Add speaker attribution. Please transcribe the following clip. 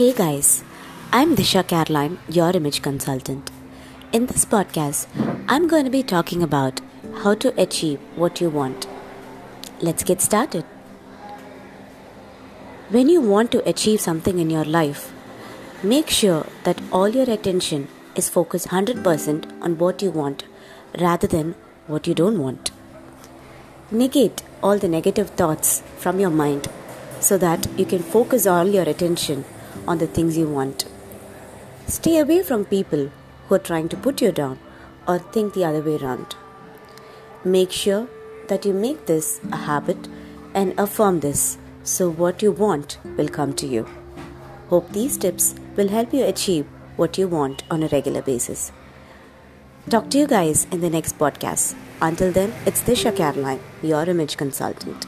Speaker 1: Hey guys, I'm Disha Caroline, your image consultant. In this podcast, I'm going to be talking about how to achieve what you want. Let's get started. When you want to achieve something in your life, make sure that all your attention is focused 100% on what you want rather than what you don't want. Negate all the negative thoughts from your mind so that you can focus all your attention on the things you want. Stay away from people who are trying to put you down or think the other way around. Make sure that you make this a habit and affirm this so what you want will come to you. Hope these tips will help you achieve what you want on a regular basis. Talk to you guys in the next podcast. Until then, it's Disha Caroline, your image consultant.